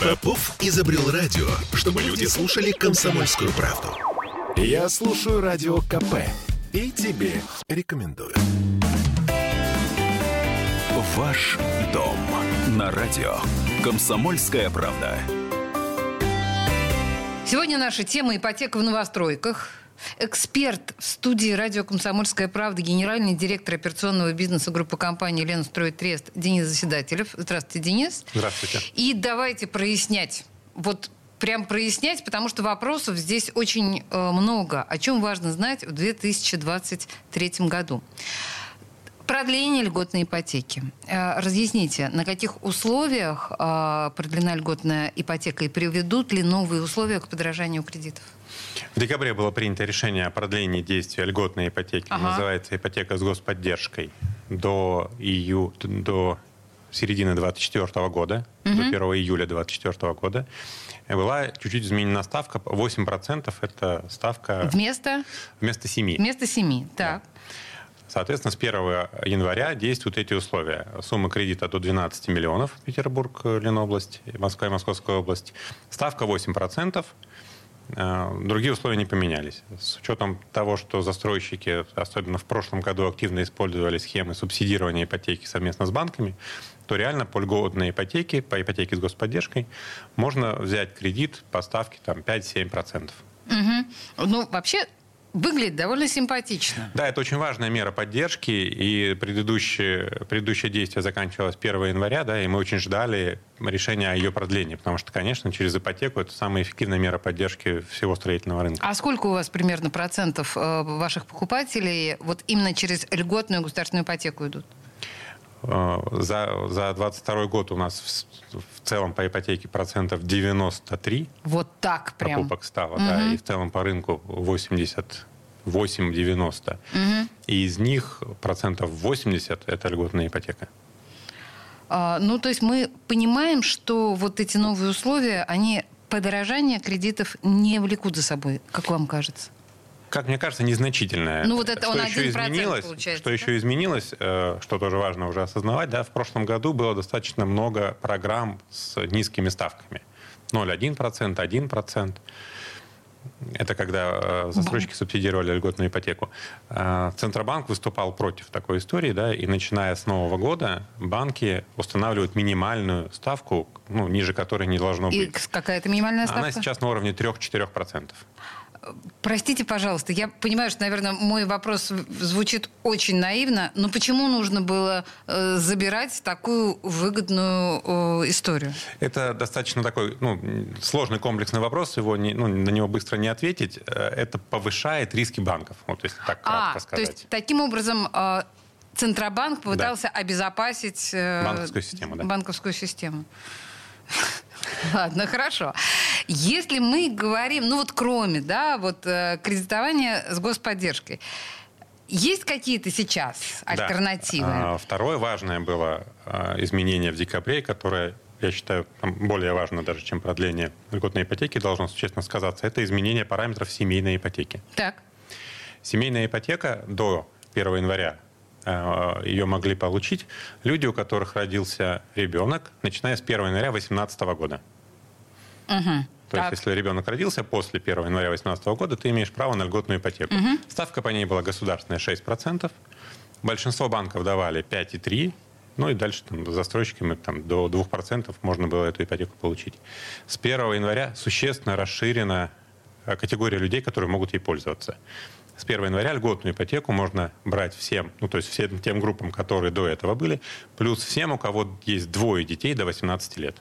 Попов изобрел радио, чтобы люди слушали комсомольскую правду. Я слушаю радио КП и тебе рекомендую. Ваш дом на радио. Комсомольская правда. Сегодня наша тема ипотека в новостройках. Эксперт в студии радио «Комсомольская правда», генеральный директор операционного бизнеса группы компании «Лена строит трест» Денис Заседателев. Здравствуйте, Денис. Здравствуйте. И давайте прояснять. Вот прям прояснять, потому что вопросов здесь очень э, много. О чем важно знать в 2023 году. Продление льготной ипотеки. Э, разъясните, на каких условиях э, продлена льготная ипотека и приведут ли новые условия к подражанию кредитов? В декабре было принято решение о продлении действия льготной ипотеки. Ага. Называется ипотека с господдержкой до, ию, до середины 2024 года, до 1 июля 2024 года. Была чуть-чуть изменена ставка. 8% это ставка Вместо? вместо 7. Вместо семи. Так. Соответственно, с 1 января действуют эти условия. Сумма кредита до 12 миллионов, Петербург, Ленобласть, Москва и Московская область. Ставка 8%. Э, Другие условия не поменялись. С учетом того, что застройщики, особенно в прошлом году, активно использовали схемы субсидирования ипотеки совместно с банками, то реально по льготной ипотеке, по ипотеке с господдержкой, можно взять кредит по ставке там, 5-7%. Мгм. Ну, вообще, выглядит довольно симпатично. Да, это очень важная мера поддержки, и предыдущее, предыдущее действие заканчивалось 1 января, да, и мы очень ждали решения о ее продлении, потому что, конечно, через ипотеку это самая эффективная мера поддержки всего строительного рынка. А сколько у вас примерно процентов э, ваших покупателей вот именно через льготную государственную ипотеку идут? Э, За, за 22 год у нас в, в целом по ипотеке процентов 93 Вот так прям. покупок стало, да, и в целом по рынку 88-90. И из них процентов 80 это льготная ипотека. А, ну, то есть мы понимаем, что вот эти новые условия, они подорожание кредитов не влекут за собой, как вам кажется? Как мне кажется, незначительное. Ну, вот это что он еще 1% изменилось, получается, что да? еще изменилось, э, что тоже важно уже осознавать, да, в прошлом году было достаточно много программ с низкими ставками. 0,1%, 1%. Это когда э, застройщики субсидировали льготную ипотеку. Э, Центробанк выступал против такой истории, да, и начиная с нового года банки устанавливают минимальную ставку, ну, ниже которой не должно И быть. какая-то минимальная ставка? Она сейчас на уровне 3-4%. Простите, пожалуйста, я понимаю, что, наверное, мой вопрос звучит очень наивно, но почему нужно было э, забирать такую выгодную э, историю? Это достаточно такой ну, сложный комплексный вопрос, его не, ну, на него быстро не ответить. Э, Это повышает риски банков, вот если так кратко а, то сказать. есть таким образом Центробанк попытался обезопасить э, Банковскую систему, да. банковскую систему. Ладно, хорошо. Если мы говорим, ну вот кроме, да, вот э, кредитования с господдержкой, есть какие-то сейчас Да. альтернативы? А, Второе важное было а, изменение в декабре, которое, я считаю, более важно даже, чем продление льготной ипотеки, должно существенно сказаться. Это изменение параметров семейной ипотеки. Так. Семейная ипотека до 1 января э, ее могли получить люди, у которых родился ребенок, начиная с 1 января 2018 года. Мгм. То Так. есть, если ребенок родился после 1 января 2018 года, ты имеешь право на льготную ипотеку. Ставка по ней была государственная 6%. Большинство банков давали 5,3%. Ну и дальше там, застройщиками там, до 2% можно было эту ипотеку получить. С 1 января существенно расширена э, категория людей, которые могут ей пользоваться. С 1 января льготную ипотеку можно брать всем, ну то есть всем тем группам, которые до этого были, плюс всем, у кого есть двое детей до 18 лет.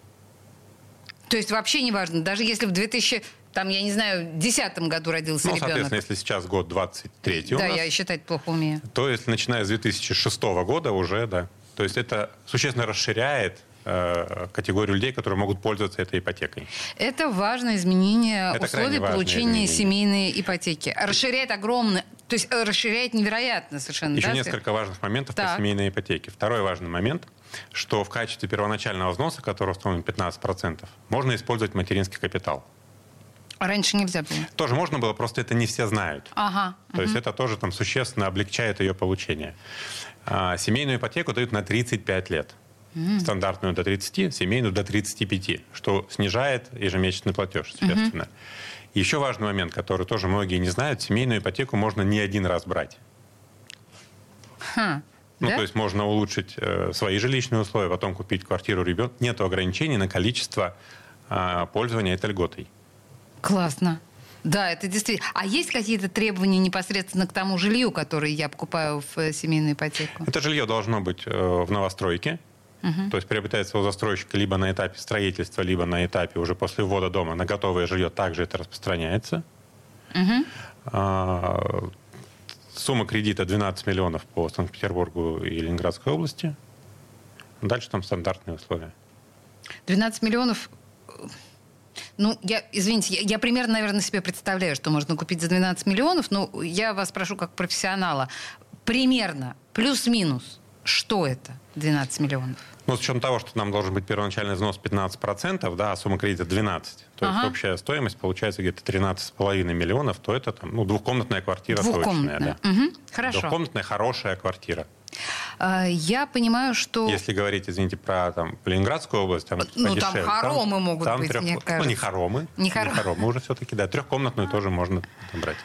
То есть вообще не важно, даже если в 2000, там, я не знаю, десятом году родился Ну, ребенок. соответственно, если сейчас год 23 у Да, нас, я считать плохо умею. то если начиная с 2006 года уже, да. То есть это существенно расширяет категорию людей, которые могут пользоваться этой ипотекой. Это важное изменение Это условий получения изменение. семейной ипотеки. Расширяет огромно, то есть э, расширяет невероятно совершенно. Еще да, несколько важных моментов Так. по семейной ипотеке. Второй важный момент, что в качестве первоначального взноса, который установлен 15%, можно использовать материнский капитал. Раньше нельзя было. Тоже можно было, просто это не все знают. Ага. То есть это тоже там существенно облегчает ее получение. А, семейную ипотеку дают на 35 лет. Mm. Стандартную до 30, семейную до 35, что снижает ежемесячный платеж, соответственно. Mm-hmm. Еще важный момент, который тоже многие не знают, семейную ипотеку можно не один раз брать. Huh. Ну, да? то есть можно улучшить э, свои жилищные условия, потом купить квартиру ребенку. Нет ограничений на количество э, пользования этой льготой. Классно. Да, это действительно. А есть какие-то требования непосредственно к тому жилью, которое я покупаю в э, семейную ипотеку? Это жилье должно быть э, в новостройке. Угу. То есть приобретается у застройщика либо на этапе строительства, либо на этапе уже после ввода дома на готовое жилье. Также это распространяется. Угу. А, сумма кредита 12 миллионов по Санкт-Петербургу и Ленинградской области. Дальше там стандартные условия. 12 миллионов ну, я, извините, я, я примерно, наверное, себе представляю, что можно купить за 12 миллионов, но я вас прошу как профессионала. Примерно, плюс-минус, что это 12 миллионов? Ну, с учетом того, что нам должен быть первоначальный взнос 15%, да, а сумма кредита 12%, то ага. есть общая стоимость получается где-то 13,5 миллионов, то это там, ну, двухкомнатная квартира двухкомнатная. точная. Да. Угу. Хорошо. Двухкомнатная хорошая квартира. А, я понимаю, что... Если говорить, извините, про там, Ленинградскую область, там Ну, там хоромы там, могут там быть, трех... мне кажется. Ну, не хоромы. Не, хор... не хоромы уже все-таки, да. Трехкомнатную тоже можно там брать.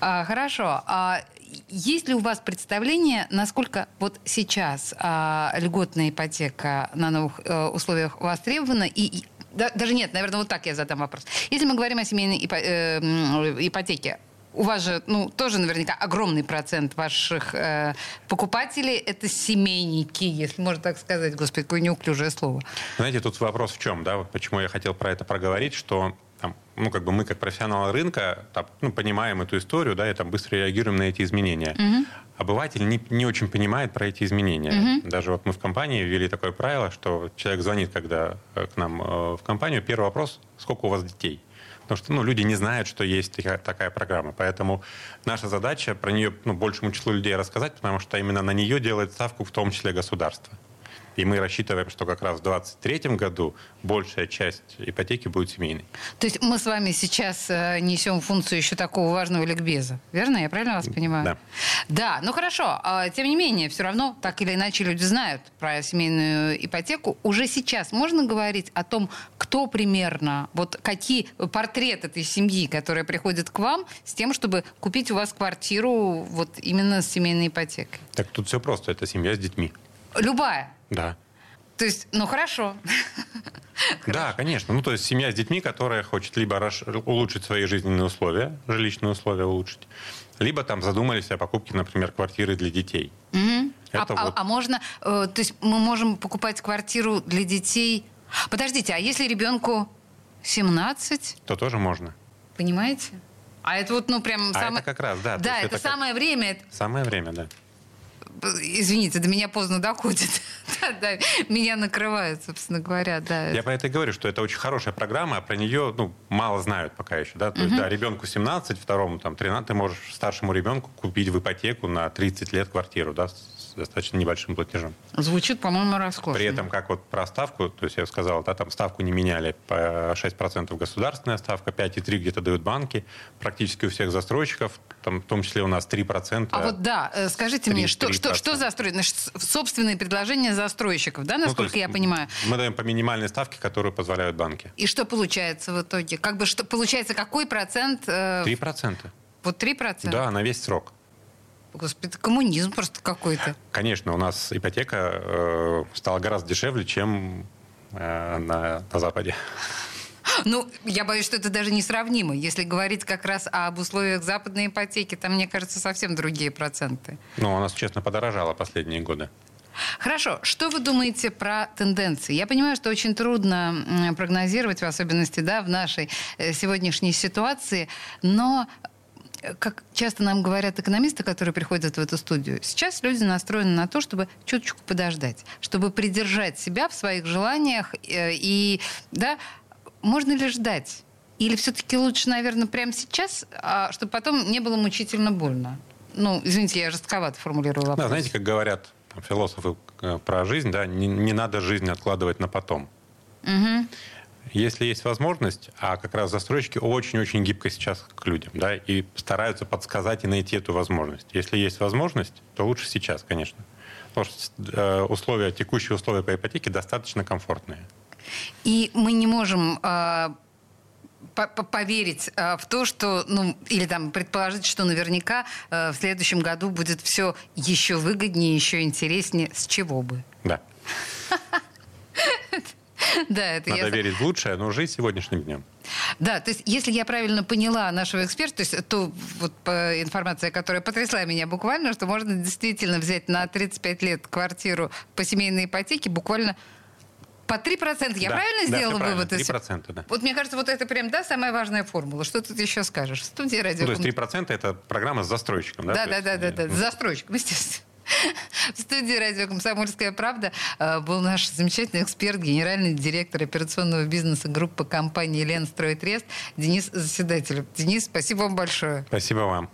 А, хорошо. А, есть ли у вас представление, насколько вот сейчас а, льготная ипотека на новых а, условиях востребована? И, и да, даже нет, наверное, вот так я задам вопрос. Если мы говорим о семейной ипо, э, ипотеке, у вас же, ну, тоже наверняка огромный процент ваших э, покупателей это семейники, если можно так сказать. Господи, какое неуклюжее слово. Знаете, тут вопрос в чем, да, почему я хотел про это проговорить, что ну, как бы мы, как профессионалы рынка, там, ну, понимаем эту историю, да, и там быстро реагируем на эти изменения. Угу. Обыватель не, не очень понимает про эти изменения. Угу. Даже вот мы в компании ввели такое правило, что человек звонит, когда э, к нам э, в компанию, первый вопрос, сколько у вас детей? Потому что ну, люди не знают, что есть такая, такая программа. Поэтому наша задача про нее ну, большему числу людей рассказать, потому что именно на нее делает ставку в том числе государство. И мы рассчитываем, что как раз в 2023 году большая часть ипотеки будет семейной. То есть мы с вами сейчас э, несем функцию еще такого важного ликбеза. Верно? Я правильно вас понимаю? Да. Да, ну хорошо. А, тем не менее, все равно, так или иначе, люди знают про семейную ипотеку. Уже сейчас можно говорить о том, кто примерно, вот какие портрет этой семьи, которая приходит к вам с тем, чтобы купить у вас квартиру вот именно с семейной ипотекой? Так тут все просто. Это семья с детьми. Любая? Да. То есть, ну хорошо. Да, конечно. Ну, то есть семья с детьми, которая хочет либо улучшить свои жизненные условия, жилищные условия улучшить, либо там задумались о покупке, например, квартиры для детей. Угу. А, вот... а, а можно, э, то есть мы можем покупать квартиру для детей... Подождите, а если ребенку 17? То тоже можно. Понимаете? А это вот, ну, прям... А самое... это как раз, да. Да, это, это самое как... время. Самое время, да извините, до меня поздно доходит. да, да, меня накрывают, собственно говоря, да. Я по это и говорю, что это очень хорошая программа, а про нее ну, мало знают пока еще. Да? То есть, да, ребенку 17, второму там, 13, ты можешь старшему ребенку купить в ипотеку на 30 лет квартиру, да, достаточно небольшим платежом. Звучит, по-моему, роскошно. При этом, как вот про ставку, то есть я сказал, да, там ставку не меняли, по 6% государственная ставка, 5,3 где-то дают банки, практически у всех застройщиков, там, в том числе у нас 3%. А вот да, э, скажите 3, мне, что, что, что застройщик? Собственные предложения застройщиков, да, ну, насколько ну, я понимаю? Мы даем по минимальной ставке, которую позволяют банки. И что получается в итоге? Как бы что получается, какой процент? Э... 3%. Вот 3%? Да, на весь срок. Господи, это коммунизм просто какой-то. Конечно, у нас ипотека э, стала гораздо дешевле, чем э, на, на Западе. Ну, я боюсь, что это даже несравнимо. Если говорить как раз об условиях западной ипотеки, там, мне кажется, совсем другие проценты. Ну, у нас, честно, подорожало последние годы. Хорошо. Что вы думаете про тенденции? Я понимаю, что очень трудно прогнозировать, в особенности да, в нашей э, сегодняшней ситуации, но как часто нам говорят экономисты, которые приходят в эту студию, сейчас люди настроены на то, чтобы чуточку подождать, чтобы придержать себя в своих желаниях э, и, да, можно ли ждать? Или все-таки лучше, наверное, прямо сейчас, а, чтобы потом не было мучительно больно? Ну, извините, я жестковато формулирую вопрос. Да, знаете, как говорят философы э, про жизнь, да, не, не надо жизнь откладывать на потом. Угу. Если есть возможность, а как раз застройщики очень-очень гибко сейчас к людям, да, и стараются подсказать и найти эту возможность. Если есть возможность, то лучше сейчас, конечно. потому что э, условия, текущие условия по ипотеке достаточно комфортные. И мы не можем э, поверить э, в то, что, ну, или там предположить, что наверняка в следующем году будет все еще выгоднее, еще интереснее. С чего бы? Да. Да, это Надо я... верить в лучшее, но жить сегодняшним днем. Да, то есть, если я правильно поняла нашего эксперта, то есть, то вот по информации, которая потрясла меня буквально, что можно действительно взять на 35 лет квартиру по семейной ипотеке буквально по 3%. Я да, правильно да, сделала вывод? Правильно, 3%, да. Вот мне кажется, вот это прям, да, самая важная формула. Что тут еще скажешь? В студии радио. Ну, то есть 3% это программа с застройщиком, да? Да, да, да, да, да, с застройщиком, естественно. В студии радио «Комсомольская правда» э, был наш замечательный эксперт, генеральный директор операционного бизнеса группы компании «Ленстройтрест» Денис Заседателев. Денис, спасибо вам большое. Спасибо вам.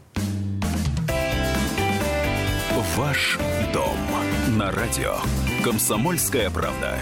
Ваш дом на радио «Комсомольская правда».